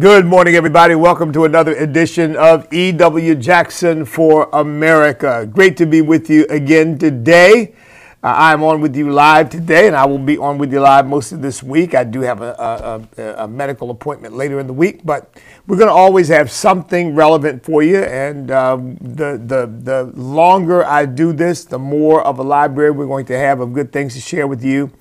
Good morning, everybody. Welcome to another edition of E.W. Jackson for America. Great to be with you again today. Uh, I'm on with you live today, and I will be on with you live most of this week. I do have a, a, a medical appointment later in the week, but we're going to always have something relevant for you. And um, the, the, the longer I do this, the more of a library we're going to have of good things to share with you.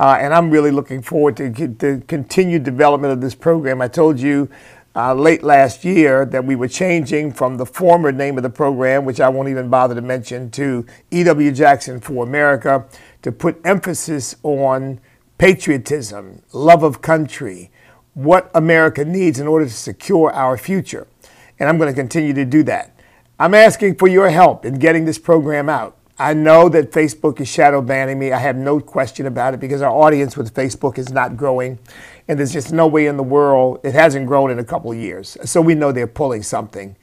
Uh, and I'm really looking forward to the continued development of this program. I told you uh, late last year that we were changing from the former name of the program, which I won't even bother to mention, to E.W. Jackson for America to put emphasis on patriotism, love of country, what America needs in order to secure our future. And I'm going to continue to do that. I'm asking for your help in getting this program out. I know that Facebook is shadow banning me. I have no question about it because our audience with Facebook is not growing. And there's just no way in the world, it hasn't grown in a couple of years. So we know they're pulling something.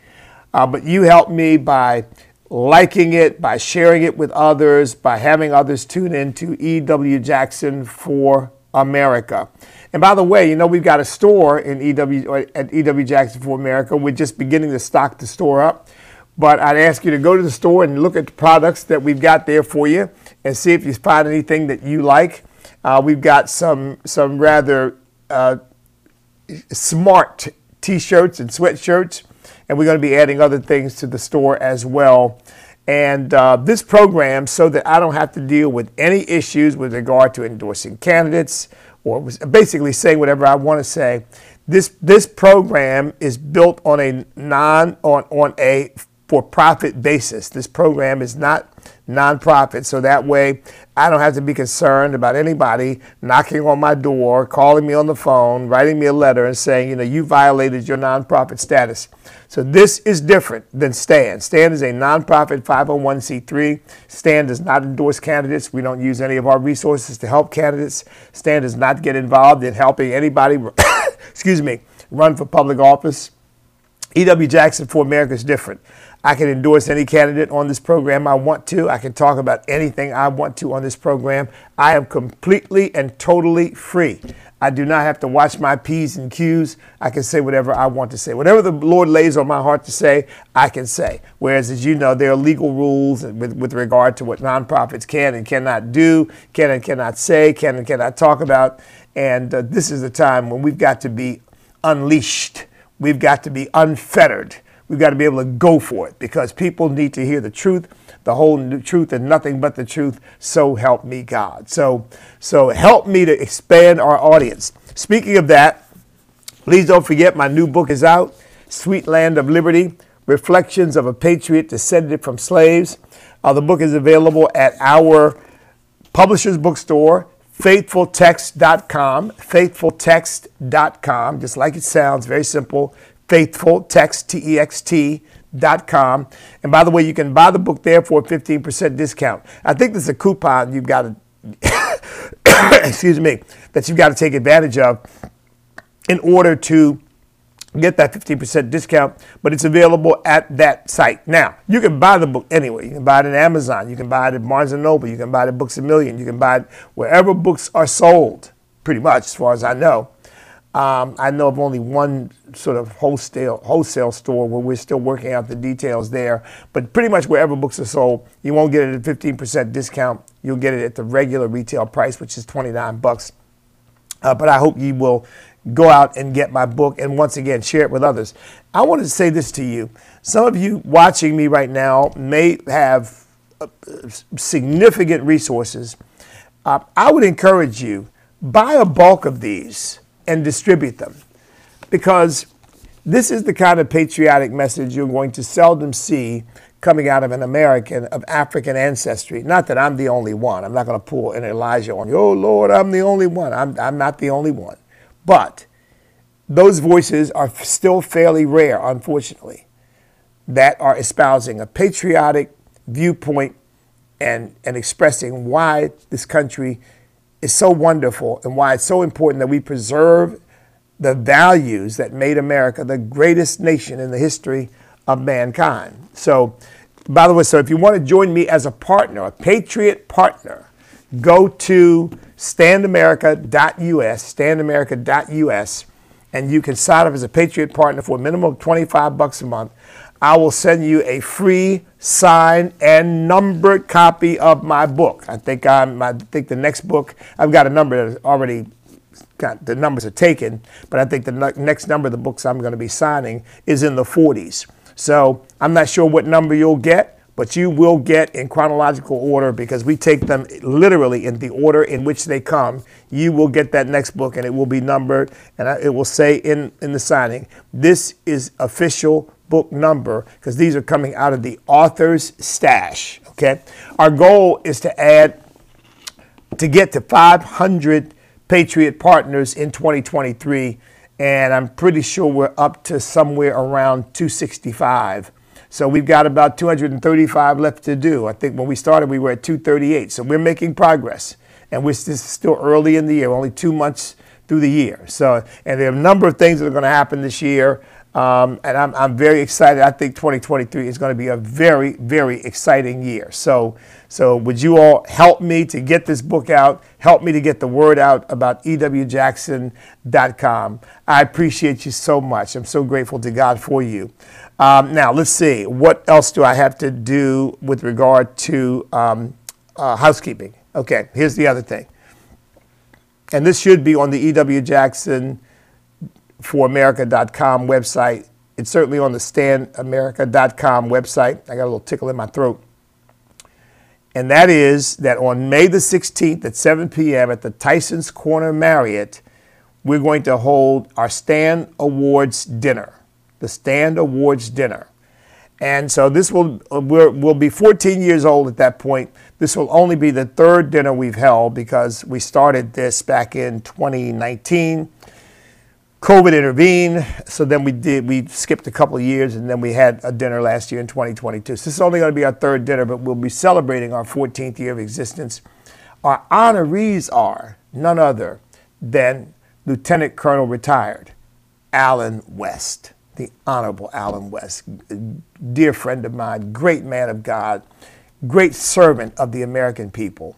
Uh, but you help me by liking it, by sharing it with others, by having others tune in to E.W. Jackson for America. And by the way, you know, we've got a store in EW, at E.W. Jackson for America. We're just beginning to stock the store up. But I'd ask you to go to the store and look at the products that we've got there for you and see if you find anything that you like. Uh, we've got some some rather uh, smart t-shirts and sweatshirts, and we're going to be adding other things to the store as well. And uh, this program, so that I don't have to deal with any issues with regard to endorsing candidates or basically saying whatever I want to say. This this program is built on a non on on a for profit basis. This program is not nonprofit, so that way I don't have to be concerned about anybody knocking on my door, calling me on the phone, writing me a letter, and saying, you know, you violated your nonprofit status. So this is different than STAND. STAND is a nonprofit 501c3. STAND does not endorse candidates. We don't use any of our resources to help candidates. STAND does not get involved in helping anybody, excuse me, run for public office. E.W. Jackson for America is different. I can endorse any candidate on this program I want to. I can talk about anything I want to on this program. I am completely and totally free. I do not have to watch my P's and Q's. I can say whatever I want to say. Whatever the Lord lays on my heart to say, I can say. Whereas, as you know, there are legal rules with, with regard to what nonprofits can and cannot do, can and cannot say, can and cannot talk about. And uh, this is the time when we've got to be unleashed. We've got to be unfettered. We've got to be able to go for it because people need to hear the truth, the whole truth, and nothing but the truth. So help me God. So, so help me to expand our audience. Speaking of that, please don't forget my new book is out, Sweet Land of Liberty: Reflections of a Patriot Descended from Slaves. Uh, the book is available at our publisher's bookstore, faithfultext.com, faithfultext.com, just like it sounds, very simple, faithful, text, T-E-X-T, dot com. And by the way, you can buy the book there for a 15% discount. I think there's a coupon you've got to, excuse me, that you've got to take advantage of in order to get that 15% discount, but it's available at that site. Now, you can buy the book anywhere. You can buy it at Amazon. You can buy it at Barnes & Noble. You can buy it at Books A Million. You can buy it wherever books are sold, pretty much, as far as I know. Um, I know of only one sort of wholesale wholesale store where we're still working out the details there. But pretty much wherever books are sold, you won't get it at 15% discount. You'll get it at the regular retail price, which is 29 bucks. Uh, but I hope you will go out and get my book and once again share it with others. I want to say this to you. Some of you watching me right now may have uh, significant resources. Uh, I would encourage you buy a bulk of these and distribute them. Because this is the kind of patriotic message you're going to seldom see coming out of an American of African ancestry. Not that I'm the only one. I'm not going to pull an Elijah on you. Oh, Lord, I'm the only one. I'm, I'm not the only one. But those voices are still fairly rare, unfortunately, that are espousing a patriotic viewpoint and, and expressing why this country is so wonderful and why it's so important that we preserve the values that made America the greatest nation in the history of mankind. So, by the way, so if you want to join me as a partner, a patriot partner, go to standamerica.us, standamerica.us, and you can sign up as a Patriot partner for a minimum of 25 bucks a month. I will send you a free signed and numbered copy of my book. I think I'm, I think the next book I've got a number that already got the numbers are taken, but I think the next number of the books I'm going to be signing is in the 40s. So I'm not sure what number you'll get but you will get in chronological order because we take them literally in the order in which they come. You will get that next book and it will be numbered and it will say in, in the signing, this is official book number because these are coming out of the author's stash. Okay. Our goal is to add, to get to 500 Patriot partners in 2023. And I'm pretty sure we're up to somewhere around 265. So we've got about 235 left to do. I think when we started, we were at 238. So we're making progress. And we're still early in the year, only two months through the year. So, and there are a number of things that are going to happen this year. Um, and I'm, I'm very excited. I think 2023 is going to be a very, very exciting year. So, so would you all help me to get this book out? Help me to get the word out about ewjackson.com. I appreciate you so much. I'm so grateful to God for you. Um, now, let's see. What else do I have to do with regard to um, uh, housekeeping? Okay, here's the other thing. And this should be on the ewjacksonforamerica.com website. It's certainly on the standamerica.com website. I got a little tickle in my throat. And that is that on May the 16th at 7 p.m. at the Tyson's Corner Marriott, we're going to hold our Stand Awards dinner the Stand Awards dinner. And so this will will be 14 years old at that point. This will only be the third dinner we've held because we started this back in 2019. COVID intervened, so then we did we skipped a couple of years and then we had a dinner last year in 2022. So this is only going to be our third dinner, but we'll be celebrating our 14th year of existence. Our honorees are none other than Lieutenant Colonel retired Allen West the Honorable Allen West, dear friend of mine, great man of God, great servant of the American people.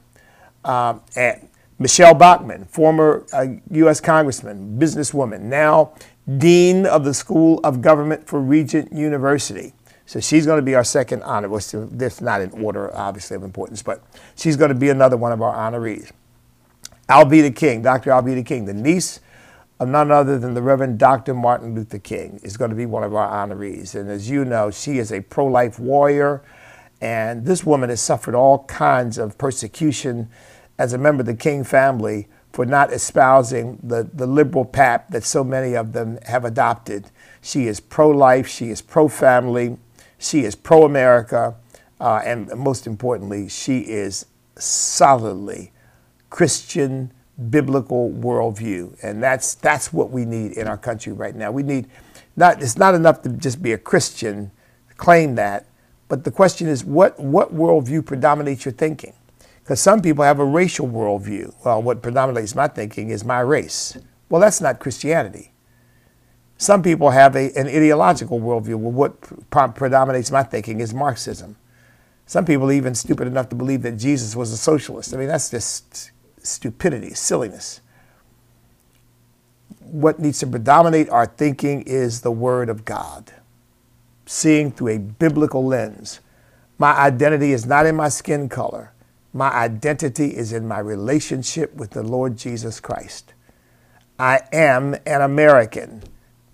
Um, and Michele Bachmann, former uh, U.S. Congressman, businesswoman, now Dean of the School of Government for Regent University. So she's going to be our second honor. Well, this not in order, obviously, of importance, but she's going to be another one of our honorees. Alveda King, Dr. Alveda King, the niece of none other than the Reverend Dr. Martin Luther King is going to be one of our honorees. And as you know, she is a pro life warrior, and this woman has suffered all kinds of persecution as a member of the King family for not espousing the, the liberal path that so many of them have adopted. She is pro life, she is pro family, she is pro America, uh, and most importantly, she is solidly Christian biblical worldview. And that's, that's what we need in our country right now. We need, not, it's not enough to just be a Christian, claim that, but the question is what, what worldview predominates your thinking? Because some people have a racial worldview. Well, what predominates my thinking is my race. Well, that's not Christianity. Some people have a, an ideological worldview. Well, what predominates my thinking is Marxism. Some people even stupid enough to believe that Jesus was a socialist. I mean, that's just stupidity, silliness. What needs to predominate our thinking is the Word of God, seeing through a biblical lens. My identity is not in my skin color. My identity is in my relationship with the Lord Jesus Christ. I am an American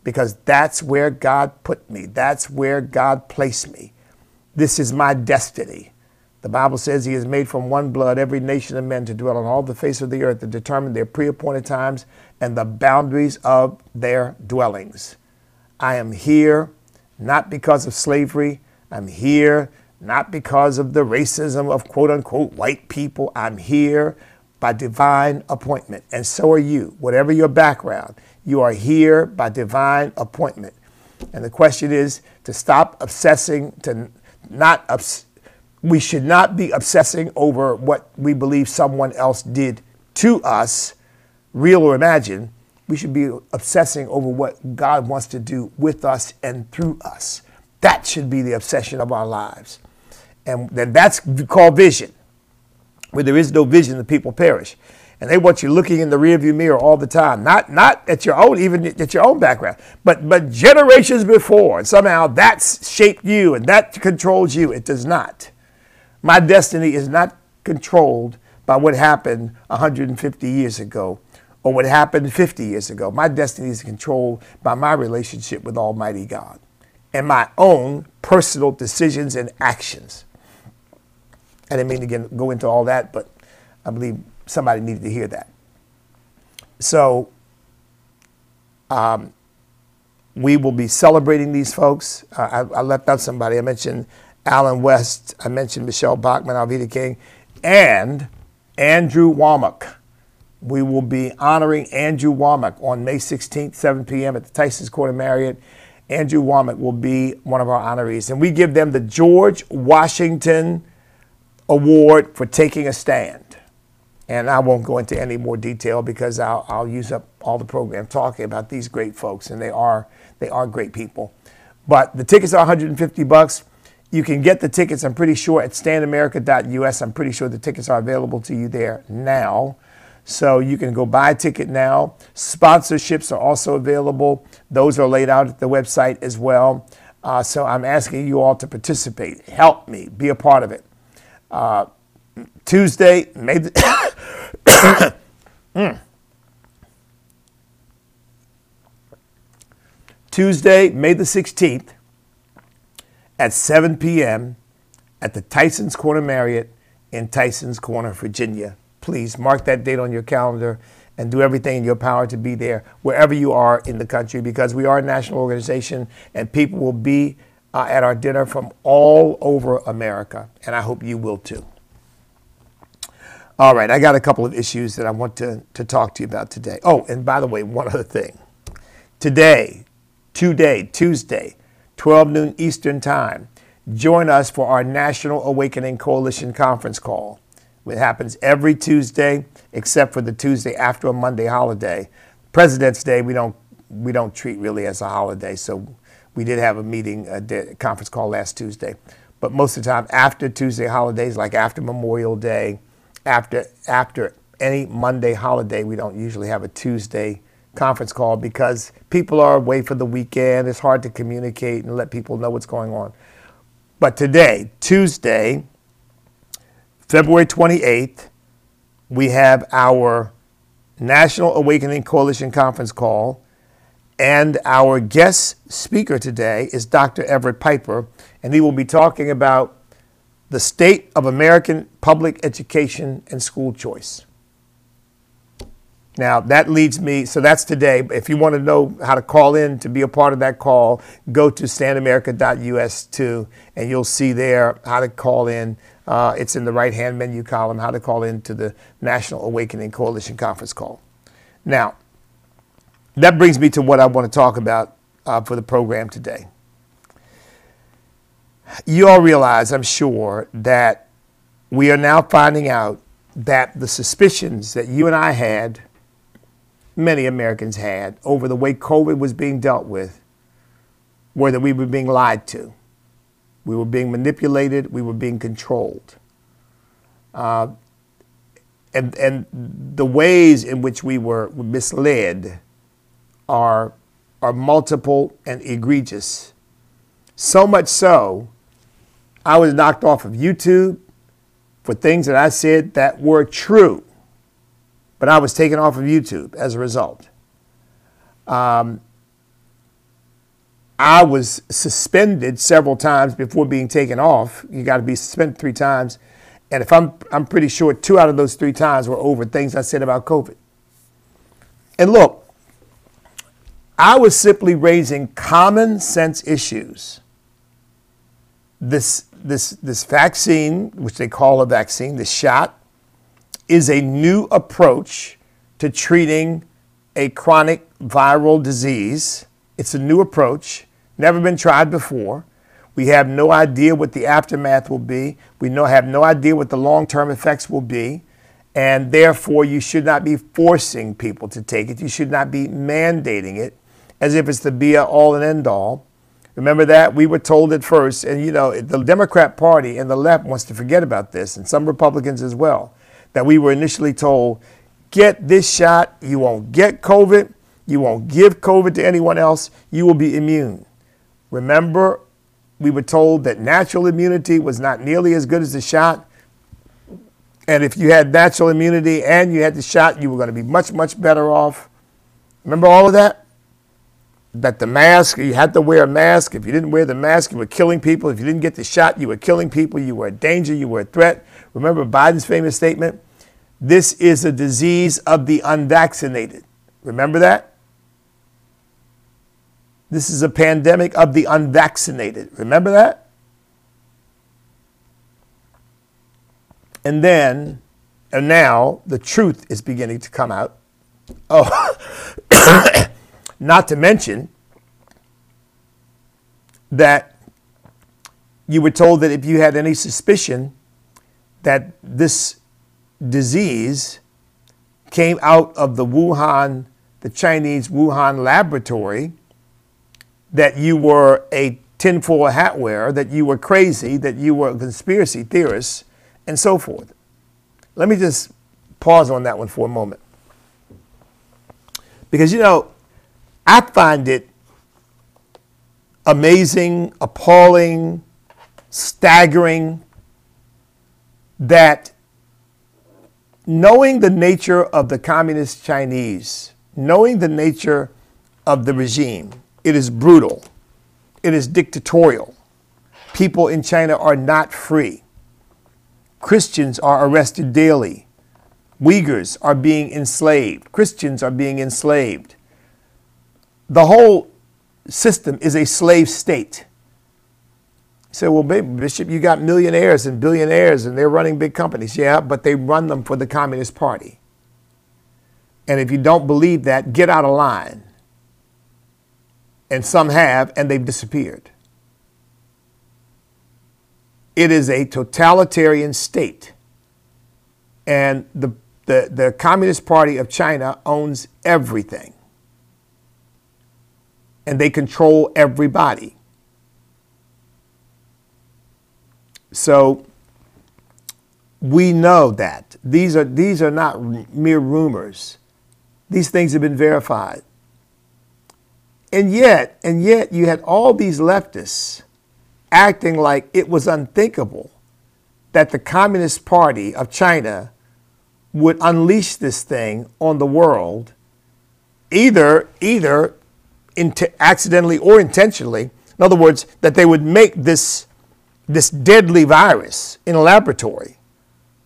because that's where God put me. That's where God placed me. This is my destiny. The Bible says he has made from one blood every nation of men to dwell on all the face of the earth to determine their pre appointed times and the boundaries of their dwellings. I am here not because of slavery. I'm here not because of the racism of quote unquote white people. I'm here by divine appointment. And so are you. Whatever your background, you are here by divine appointment. And the question is to stop obsessing, to not we should not be obsessing over what we believe someone else did to us, real or imagined. We should be obsessing over what God wants to do with us and through us. That should be the obsession of our lives. And then that's called vision. Where there is no vision, the people perish. and they want you looking in the rearview mirror all the time. Not not at your own, even at your own background, but but generations before. And somehow that's shaped you and that controls you. It does not. My destiny is not controlled by what happened 150 years ago or what happened 50 years ago. My destiny is controlled by my relationship with Almighty God and my own personal decisions and actions. I didn't mean to go into all that, but I believe somebody needed to hear that. So, um, we will be celebrating these folks. Uh, I, I, left out somebody. I mentioned Allen West. I mentioned Michele Bachmann, Alveda King, and Andrew Wommack. We will be honoring Andrew Wommack on May 16th, 7 p.m. at the Tyson's Corner Marriott. Andrew Wommack will be one of our honorees. And we give them the George Washington Award for taking a stand. And I won't go into any more detail because I'll, I'll use up all the program talking about these great folks, and they are they are great people. But the tickets are 150 bucks. You can get the tickets, I'm pretty sure, at standamerica.us. I'm pretty sure the tickets are available to you there now. So you can go buy a ticket now. Sponsorships are also available. Those are laid out at the website as well. Uh, so I'm asking you all to participate. Help me. Be a part of it. Uh, Tuesday, May the mm. Tuesday, May the 16th at 7 p.m. at the Tyson's Corner Marriott in Tyson's Corner, Virginia. Please mark that date on your calendar and do everything in your power to be there wherever you are in the country because we are a national organization and people will be uh, at our dinner from all over America. And I hope you will too. All right, I got a couple of issues that I want to, to talk to you about today. Oh, and by the way, one other thing. Today, today, Tuesday, 12 noon Eastern Time, join us for our National Awakening Coalition conference call. It happens every Tuesday, except for the Tuesday after a Monday holiday. President's Day, we don't we don't treat really as a holiday, so we did have a meeting, a conference call last Tuesday. But most of the time, after Tuesday holidays, like after Memorial Day, after after any Monday holiday, we don't usually have a Tuesday conference call because people are away for the weekend. It's hard to communicate and let people know what's going on. But today, Tuesday, February 28th, we have our National Awakening Coalition conference call. And our guest speaker today is Dr. Everett Piper, and he will be talking about the state of American public education and school choice. Now, that leads me, so that's today. If you want to know how to call in to be a part of that call, go to standamerica.us too, and you'll see there how to call in. Uh, it's in the right hand menu column, how to call in to the National Awakening Coalition conference call. Now, that brings me to what I want to talk about uh, for the program today you all realize, I'm sure, that we are now finding out that the suspicions that you and I had, many Americans had, over the way COVID was being dealt with, were that we were being lied to. We were being manipulated, we were being controlled. Uh, and, and the ways in which we were misled are, are multiple and egregious. So much so I was knocked off of YouTube for things that I said that were true, but I was taken off of YouTube as a result. Um, I was suspended several times before being taken off. You got to be suspended three times. And if I'm, I'm pretty sure two out of those three times were over things I said about COVID. And look, I was simply raising common sense issues. This this, this vaccine, which they call a vaccine, the shot, is a new approach to treating a chronic viral disease. It's a new approach, never been tried before. We have no idea what the aftermath will be. We no, have no idea what the long term effects will be. And therefore, you should not be forcing people to take it. You should not be mandating it as if it's the be all and end all. Remember that? We were told at first, and you know, the Democrat Party and the left wants to forget about this, and some Republicans as well, that we were initially told get this shot, you won't get COVID, you won't give COVID to anyone else, you will be immune. Remember, we were told that natural immunity was not nearly as good as the shot. And if you had natural immunity and you had the shot, you were going to be much, much better off. Remember all of that? That the mask, you had to wear a mask. If you didn't wear the mask, you were killing people. If you didn't get the shot, you were killing people. You were a danger. You were a threat. Remember Biden's famous statement? This is a disease of the unvaccinated. Remember that? This is a pandemic of the unvaccinated. Remember that? And then, and now, the truth is beginning to come out. Oh, not to mention that you were told that if you had any suspicion that this disease came out of the Wuhan, the Chinese Wuhan laboratory, that you were a tinfoil hat wearer, that you were crazy, that you were a conspiracy theorist, and so forth. Let me just pause on that one for a moment. Because, you know, I find it amazing, appalling, staggering that knowing the nature of the communist Chinese, knowing the nature of the regime, it is brutal. It is dictatorial. People in China are not free. Christians are arrested daily. Uyghurs are being enslaved. Christians are being enslaved. The whole system is a slave state. You say, well, Bishop, you got millionaires and billionaires and they're running big companies. Yeah, but they run them for the Communist Party. And if you don't believe that, get out of line and some have, and they've disappeared. It is a totalitarian state. And the, the, the Communist Party of China owns everything. And they control everybody. So we know that. These are, these are not mere rumors. These things have been verified. And yet, and yet you had all these leftists acting like it was unthinkable that the Communist Party of China would unleash this thing on the world, either either accidentally or intentionally. In other words, that they would make this this deadly virus in a laboratory.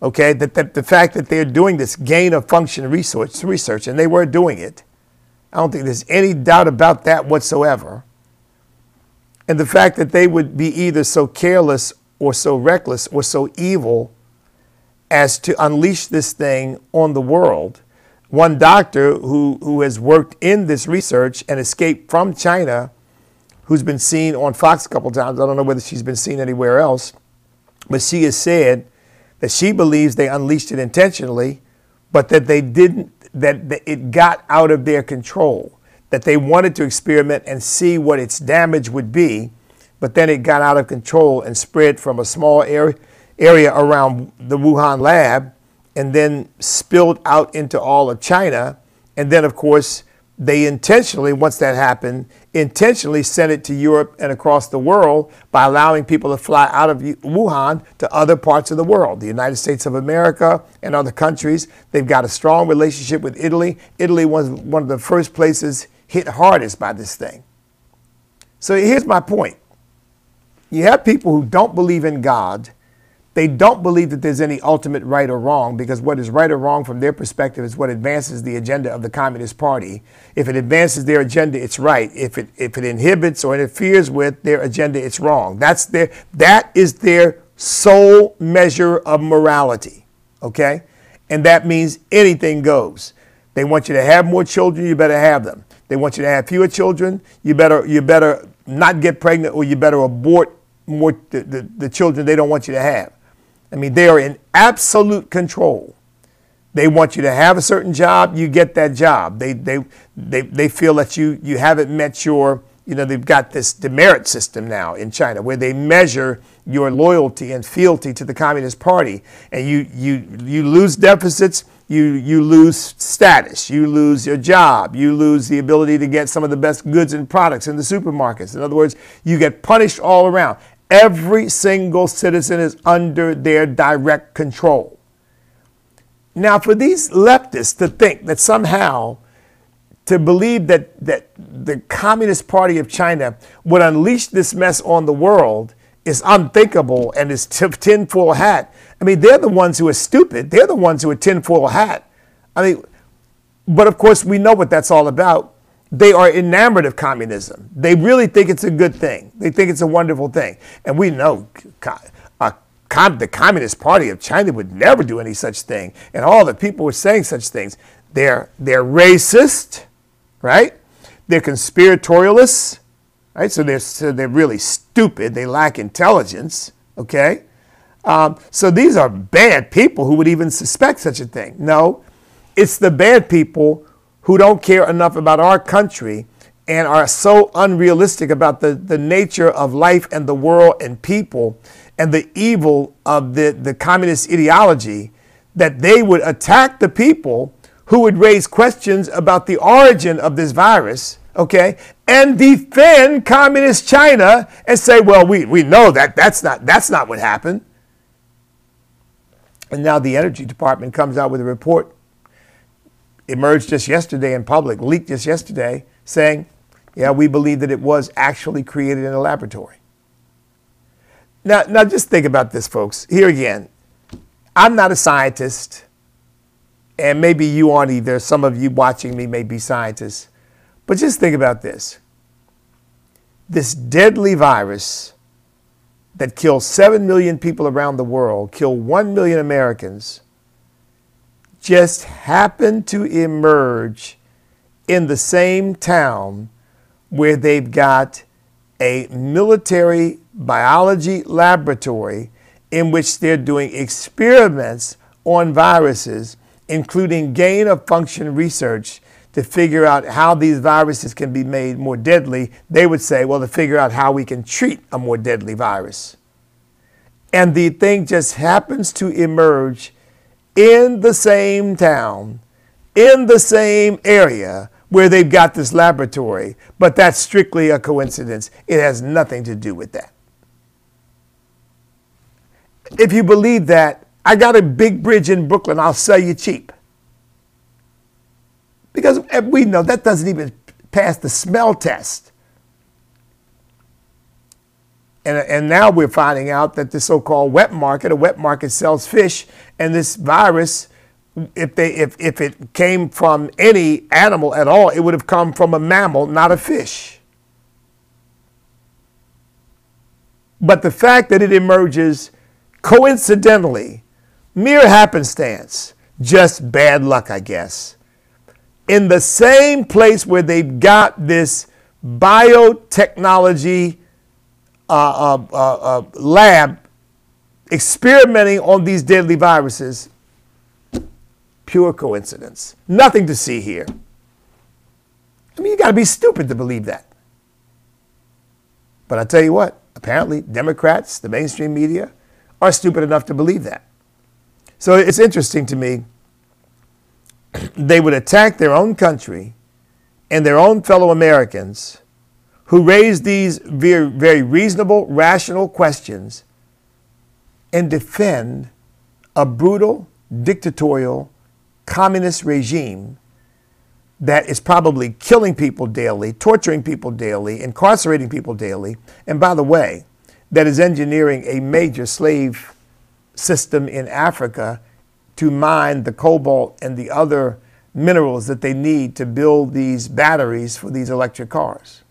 Okay, that, that the fact that they're doing this gain of function research research, and they were doing it, I don't think there's any doubt about that whatsoever. And the fact that they would be either so careless or so reckless or so evil as to unleash this thing on the world. One doctor who, who has worked in this research and escaped from China, who's been seen on Fox a couple times, I don't know whether she's been seen anywhere else, but she has said that she believes they unleashed it intentionally, but that they didn't that it got out of their control, that they wanted to experiment and see what its damage would be, but then it got out of control and spread from a small area, area around the Wuhan lab and then spilled out into all of China. And then, of course, they intentionally, once that happened, intentionally sent it to Europe and across the world by allowing people to fly out of Wuhan to other parts of the world, the United States of America and other countries. They've got a strong relationship with Italy. Italy was one of the first places hit hardest by this thing. So here's my point. You have people who don't believe in God they don't believe that there's any ultimate right or wrong because what is right or wrong from their perspective is what advances the agenda of the Communist Party. If it advances their agenda, it's right. If it if it inhibits or interferes with their agenda, it's wrong. That's their that is their sole measure of morality. Okay? And that means anything goes. They want you to have more children, you better have them. They want you to have fewer children, you better you better not get pregnant or you better abort more the, the, the children they don't want you to have. I mean, they are in absolute control. They want you to have a certain job, you get that job. They, they, they, they feel that you, you haven't met your, you know, they've got this demerit system now in China where they measure your loyalty and fealty to the Communist Party. And you, you, you lose deficits, you, you lose status, you lose your job, you lose the ability to get some of the best goods and products in the supermarkets. In other words, you get punished all around. Every single citizen is under their direct control. Now, for these leftists to think that somehow, to believe that, that the Communist Party of China would unleash this mess on the world is unthinkable and is t- tinfoil hat. I mean, they're the ones who are stupid. They're the ones who are tinfoil hat. I mean, but of course, we know what that's all about. They are enamored of communism. They really think it's a good thing. They think it's a wonderful thing. And we know uh, the Communist Party of China would never do any such thing. And all the people were saying such things. They're, they're racist, right? They're conspiratorialists, right? So they're, so they're really stupid. They lack intelligence, okay? Um, so these are bad people who would even suspect such a thing. No, it's the bad people who don't care enough about our country and are so unrealistic about the, the nature of life and the world and people and the evil of the, the communist ideology that they would attack the people who would raise questions about the origin of this virus okay, and defend communist China and say, well, we, we know that that's not, that's not what happened. And now the Energy Department comes out with a report, emerged just yesterday in public, leaked just yesterday, saying, yeah, we believe that it was actually created in a laboratory. Now, now just think about this, folks. Here again, I'm not a scientist, and maybe you aren't either. Some of you watching me may be scientists. But just think about this this deadly virus that kills 7 million people around the world, killed 1 million Americans, just happened to emerge in the same town where they've got a military biology laboratory in which they're doing experiments on viruses, including gain of function research to figure out how these viruses can be made more deadly, they would say, well, to figure out how we can treat a more deadly virus. And the thing just happens to emerge in the same town, in the same area where they've got this laboratory, but that's strictly a coincidence. It has nothing to do with that. If you believe that, I got a big bridge in Brooklyn, I'll sell you cheap. Because eh, we know that doesn't even pass the smell test. And, and now we're finding out that the so-called wet market, a wet market sells fish, and this virus, if they if, if it came from any animal at all, it would have come from a mammal, not a fish. But the fact that it emerges coincidentally, mere happenstance, just bad luck, I guess in the same place where they've got this biotechnology uh, uh, uh, uh, lab experimenting on these deadly viruses. Pure coincidence. Nothing to see here. I mean, you got to be stupid to believe that. But I tell you what, apparently, Democrats, the mainstream media, are stupid enough to believe that. So it's interesting to me they would attack their own country and their own fellow Americans who raise these very, very reasonable, rational questions and defend a brutal, dictatorial, communist regime that is probably killing people daily, torturing people daily, incarcerating people daily, and by the way, that is engineering a major slave system in Africa to mine the cobalt and the other minerals that they need to build these batteries for these electric cars.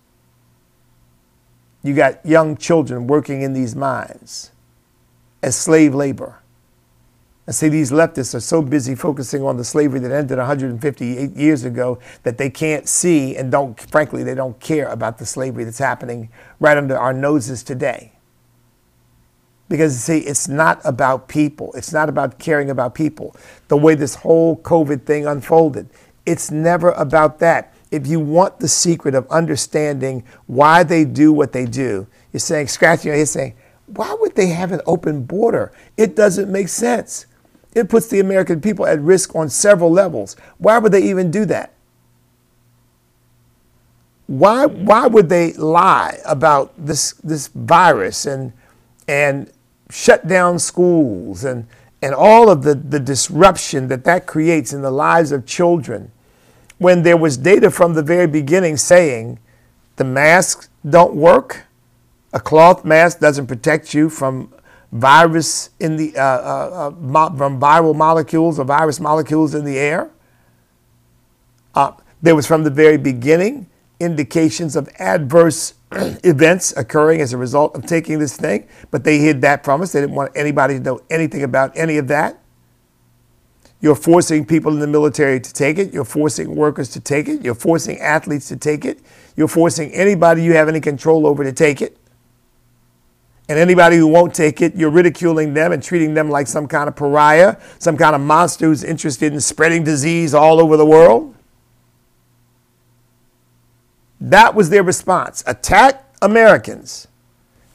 You got young children working in these mines as slave labor. I see these leftists are so busy focusing on the slavery that ended 158 years ago that they can't see and don't, frankly, they don't care about the slavery that's happening right under our noses today. Because, see, it's not about people. It's not about caring about people. The way this whole COVID thing unfolded, it's never about that. If you want the secret of understanding why they do what they do, you're saying, scratching your head saying, why would they have an open border? It doesn't make sense. It puts the American people at risk on several levels. Why would they even do that? Why, why would they lie about this, this virus and, and shut down schools and, and all of the, the disruption that that creates in the lives of children when there was data from the very beginning saying the masks don't work, a cloth mask doesn't protect you from virus in the uh, uh, uh, from viral molecules or virus molecules in the air. Uh, there was from the very beginning indications of adverse events occurring as a result of taking this thing, but they hid that from us. They didn't want anybody to know anything about any of that. You're forcing people in the military to take it. You're forcing workers to take it. You're forcing athletes to take it. You're forcing anybody you have any control over to take it. And anybody who won't take it, you're ridiculing them and treating them like some kind of pariah, some kind of monster who's interested in spreading disease all over the world. That was their response attack Americans,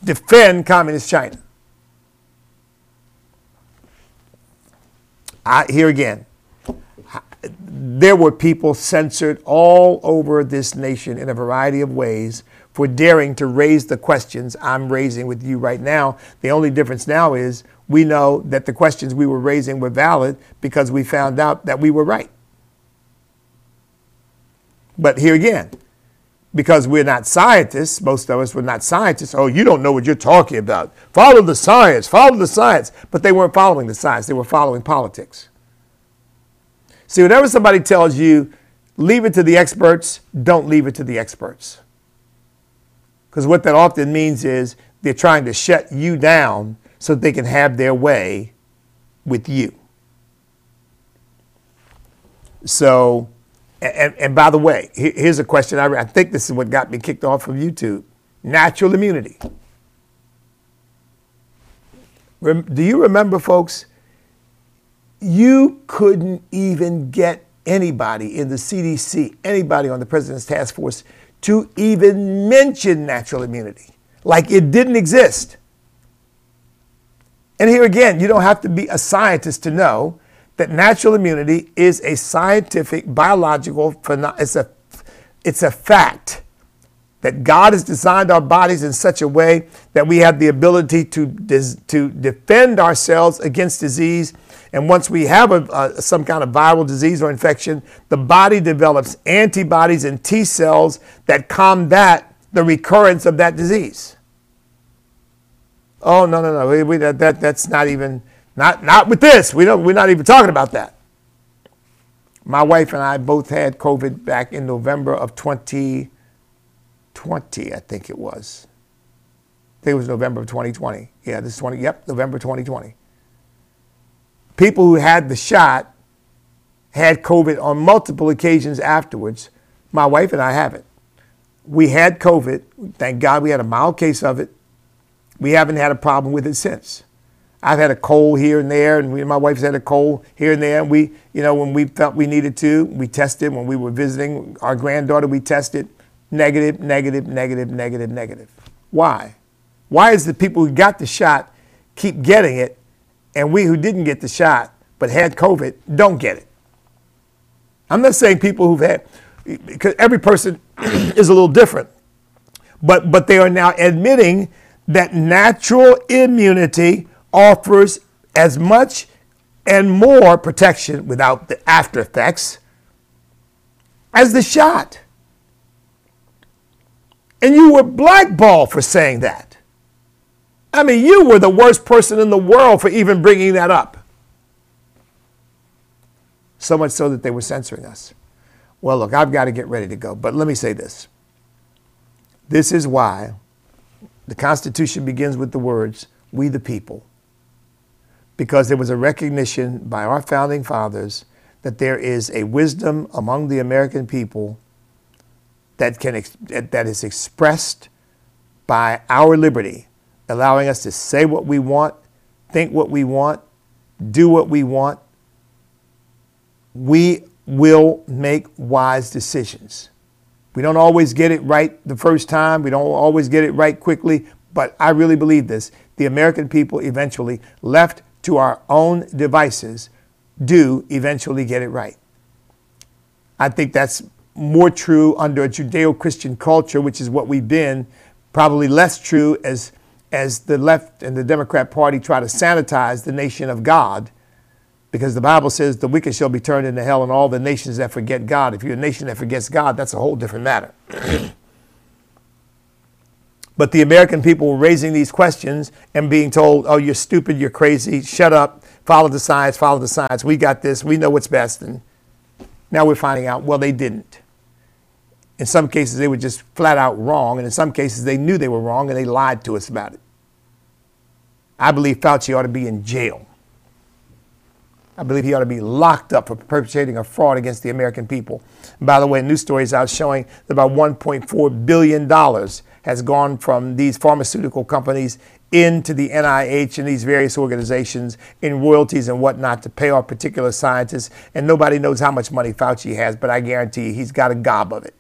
defend Communist China. I, here again, there were people censored all over this nation in a variety of ways for daring to raise the questions I'm raising with you right now. The only difference now is we know that the questions we were raising were valid because we found out that we were right. But here again, because we're not scientists, most of us were not scientists. Oh, you don't know what you're talking about. Follow the science, follow the science. But they weren't following the science, they were following politics. See, whenever somebody tells you, leave it to the experts, don't leave it to the experts. Because what that often means is they're trying to shut you down so they can have their way with you. So, and, and by the way, here's a question I, I think this is what got me kicked off from YouTube natural immunity. Do you remember, folks? You couldn't even get anybody in the CDC, anybody on the president's task force to even mention natural immunity, like it didn't exist. And here again, you don't have to be a scientist to know that natural immunity is a scientific, biological phenomenon. It's a, it's a fact that God has designed our bodies in such a way that we have the ability to, to defend ourselves against disease and once we have a, some kind of viral disease or infection, the body develops antibodies and T cells that combat the recurrence of that disease. Oh no no no! We, we, that, that that's not even not not with this. We don't. We're not even talking about that. My wife and I both had COVID back in November of 2020, I think it was. I think it was November of 2020. Yeah, this is 20. Yep, November 2020 people who had the shot had COVID on multiple occasions afterwards. My wife and I haven't. We had COVID. Thank God we had a mild case of it. We haven't had a problem with it since. I've had a cold here and there, and we, my wife's had a cold here and there. And we, you know, when we felt we needed to, we tested. When we were visiting our granddaughter, we tested negative, negative, negative, negative, negative. Why? Why is the people who got the shot keep getting it and we who didn't get the shot but had COVID don't get it. I'm not saying people who've had, because every person is a little different, but, but they are now admitting that natural immunity offers as much and more protection without the after effects as the shot. And you were blackballed for saying that. I mean, you were the worst person in the world for even bringing that up. So much so that they were censoring us. Well, look, I've got to get ready to go, but let me say this. This is why the Constitution begins with the words, We the people. Because there was a recognition by our founding fathers that there is a wisdom among the American people that, can, that is expressed by our liberty allowing us to say what we want, think what we want, do what we want, we will make wise decisions. We don't always get it right the first time, we don't always get it right quickly, but I really believe this. The American people eventually left to our own devices do eventually get it right. I think that's more true under a Judeo Christian culture, which is what we've been, probably less true as, as the left and the Democrat Party try to sanitize the nation of God. Because the Bible says the wicked shall be turned into hell and all the nations that forget God. If you're a nation that forgets God, that's a whole different matter. but the American people were raising these questions and being told, oh, you're stupid, you're crazy, shut up, follow the science, follow the science, we got this, we know what's best. And now we're finding out, well, they didn't. In some cases, they were just flat out wrong, and in some cases, they knew they were wrong and they lied to us about it. I believe Fauci ought to be in jail. I believe he ought to be locked up for perpetrating a fraud against the American people. And by the way, news stories out showing that about $1.4 billion has gone from these pharmaceutical companies into the NIH and these various organizations in royalties and whatnot to pay off particular scientists. And nobody knows how much money Fauci has, but I guarantee you he's got a gob of it.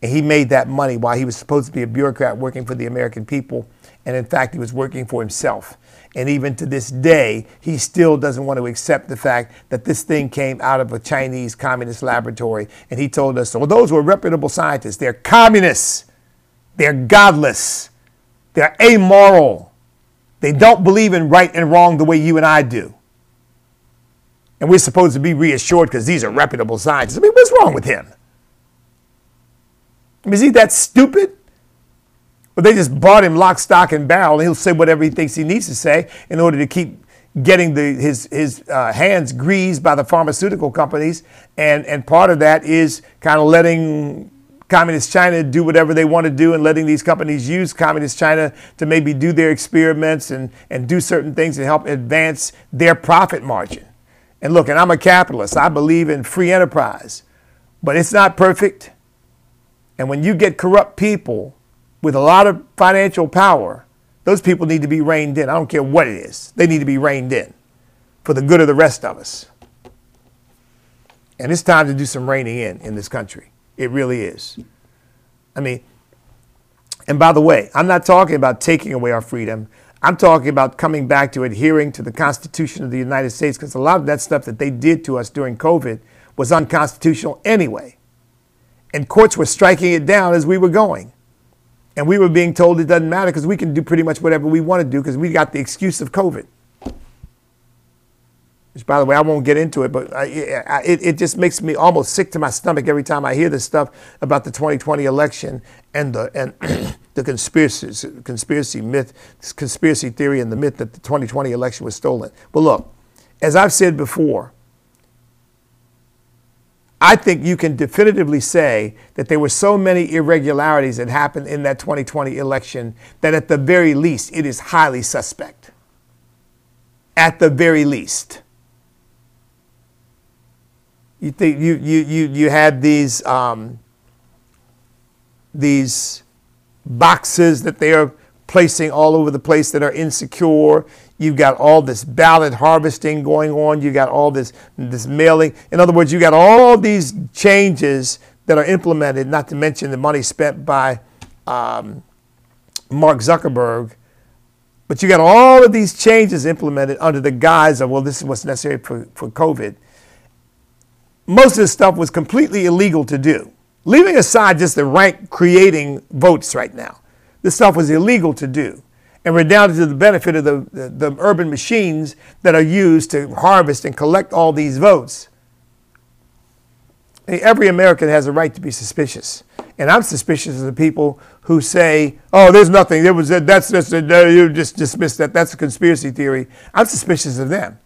And he made that money while he was supposed to be a bureaucrat working for the American people. And in fact, he was working for himself. And even to this day, he still doesn't want to accept the fact that this thing came out of a Chinese communist laboratory. And he told us, well, those were reputable scientists. They're communists. They're godless. They're amoral. They don't believe in right and wrong the way you and I do. And we're supposed to be reassured because these are reputable scientists. I mean, what's wrong with him? I mean, is he that stupid? But they just bought him lock, stock, and barrel, and he'll say whatever he thinks he needs to say in order to keep getting the, his, his uh, hands greased by the pharmaceutical companies. And, and part of that is kind of letting Communist China do whatever they want to do and letting these companies use Communist China to maybe do their experiments and, and do certain things to help advance their profit margin. And look, and I'm a capitalist. I believe in free enterprise, but it's not perfect. And when you get corrupt people with a lot of financial power, those people need to be reined in. I don't care what it is, they need to be reined in for the good of the rest of us. And it's time to do some reining in in this country. It really is. I mean, and by the way, I'm not talking about taking away our freedom. I'm talking about coming back to adhering to the Constitution of the United States because a lot of that stuff that they did to us during COVID was unconstitutional anyway. And courts were striking it down as we were going. And we were being told it doesn't matter because we can do pretty much whatever we want to do because we got the excuse of COVID. By the way, I won't get into it, but I, it, it just makes me almost sick to my stomach every time I hear this stuff about the 2020 election and the and the conspiracy conspiracy myth, conspiracy theory, and the myth that the 2020 election was stolen. But look, as I've said before, I think you can definitively say that there were so many irregularities that happened in that 2020 election that at the very least it is highly suspect. At the very least. You think you you you you had these um, these boxes that they are placing all over the place that are insecure. You've got all this ballot harvesting going on. You've got all this this mailing. In other words, you got all these changes that are implemented. Not to mention the money spent by um, Mark Zuckerberg. But you got all of these changes implemented under the guise of, well, this is what's necessary for, for COVID most of this stuff was completely illegal to do. Leaving aside just the rank creating votes right now, this stuff was illegal to do. And redounded to the benefit of the, the, the urban machines that are used to harvest and collect all these votes. Every American has a right to be suspicious. And I'm suspicious of the people who say, oh, there's nothing. There was that's just, you just dismiss that. That's a conspiracy theory. I'm suspicious of them.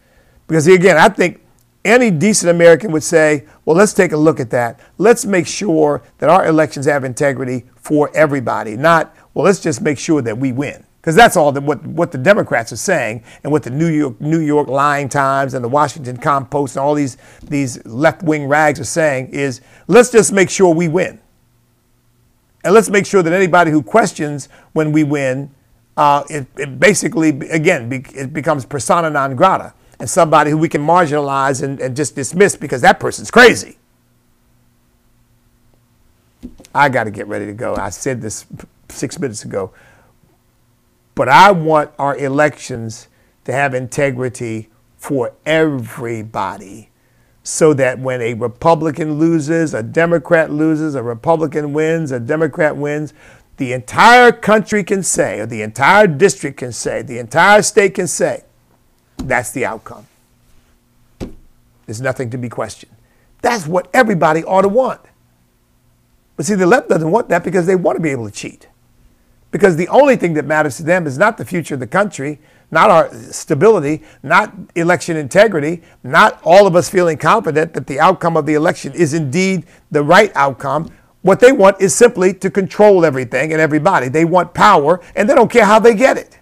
Because again, I think any decent American would say, well, let's take a look at that. Let's make sure that our elections have integrity for everybody, not, well, let's just make sure that we win. Because that's all that what, what the Democrats are saying and what the New York, New York Lying Times and the Washington Compost and all these, these left wing rags are saying is let's just make sure we win. And let's make sure that anybody who questions when we win, uh, it, it basically, again, be, it becomes persona non grata and somebody who we can marginalize and, and just dismiss because that person's crazy. I got to get ready to go. I said this six minutes ago. But I want our elections to have integrity for everybody so that when a Republican loses, a Democrat loses, a Republican wins, a Democrat wins, the entire country can say, or the entire district can say, the entire state can say, that's the outcome. There's nothing to be questioned. That's what everybody ought to want. But see, the left doesn't want that because they want to be able to cheat. Because the only thing that matters to them is not the future of the country, not our stability, not election integrity, not all of us feeling confident that the outcome of the election is indeed the right outcome. What they want is simply to control everything and everybody. They want power and they don't care how they get it.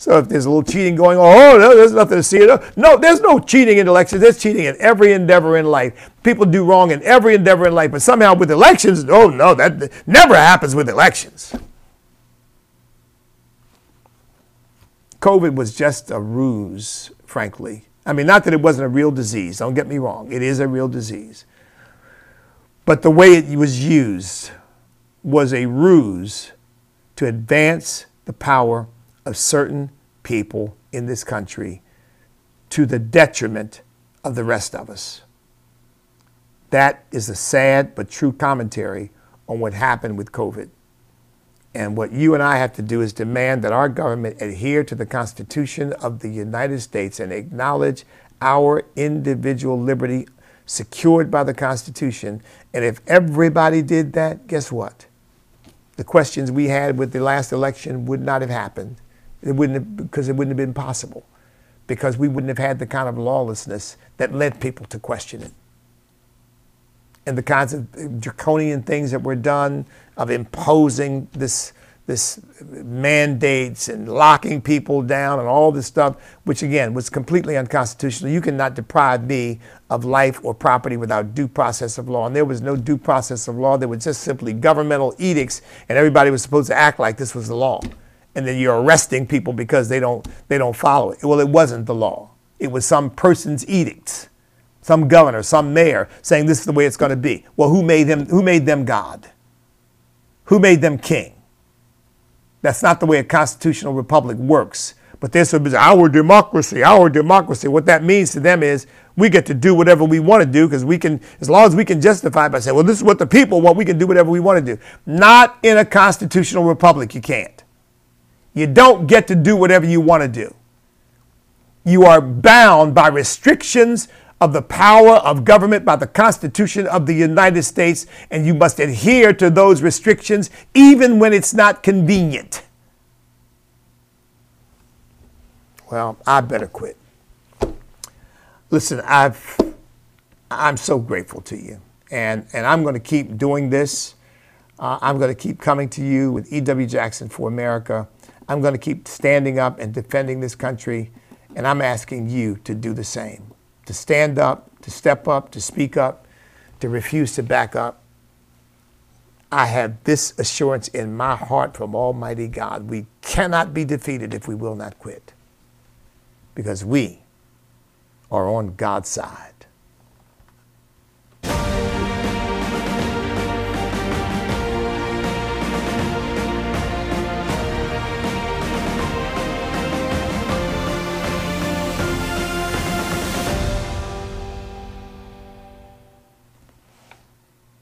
So if there's a little cheating going on, oh, there's nothing to see. No, there's no cheating in elections. There's cheating in every endeavor in life. People do wrong in every endeavor in life, but somehow with elections, oh no, that never happens with elections. COVID was just a ruse, frankly. I mean, not that it wasn't a real disease, don't get me wrong, it is a real disease. But the way it was used was a ruse to advance the power of certain people in this country to the detriment of the rest of us. That is a sad but true commentary on what happened with COVID. And what you and I have to do is demand that our government adhere to the Constitution of the United States and acknowledge our individual liberty secured by the Constitution. And if everybody did that, guess what? The questions we had with the last election would not have happened. It wouldn't have, because it wouldn't have been possible. Because we wouldn't have had the kind of lawlessness that led people to question it. And the kinds of draconian things that were done of imposing this, this mandates and locking people down and all this stuff, which again was completely unconstitutional. You cannot deprive me of life or property without due process of law. And there was no due process of law. There was just simply governmental edicts, and everybody was supposed to act like this was the law. And then you're arresting people because they don't, they don't follow it. Well, it wasn't the law. It was some person's edicts, some governor, some mayor saying this is the way it's going to be. Well, who made him? Who made them God? Who made them king? That's not the way a constitutional republic works. But this is our democracy, our democracy. What that means to them is we get to do whatever we want to do because we can, as long as we can justify it by saying, well, this is what the people want, we can do whatever we want to do. Not in a constitutional republic, you can't. You don't get to do whatever you want to do. You are bound by restrictions of the power of government by the Constitution of the United States, and you must adhere to those restrictions even when it's not convenient. Well, I better quit. Listen, I've, I'm so grateful to you, and, and I'm going to keep doing this. Uh, I'm going to keep coming to you with E.W. Jackson for America. I'm going to keep standing up and defending this country, and I'm asking you to do the same to stand up, to step up, to speak up, to refuse to back up. I have this assurance in my heart from Almighty God. We cannot be defeated if we will not quit because we are on God's side.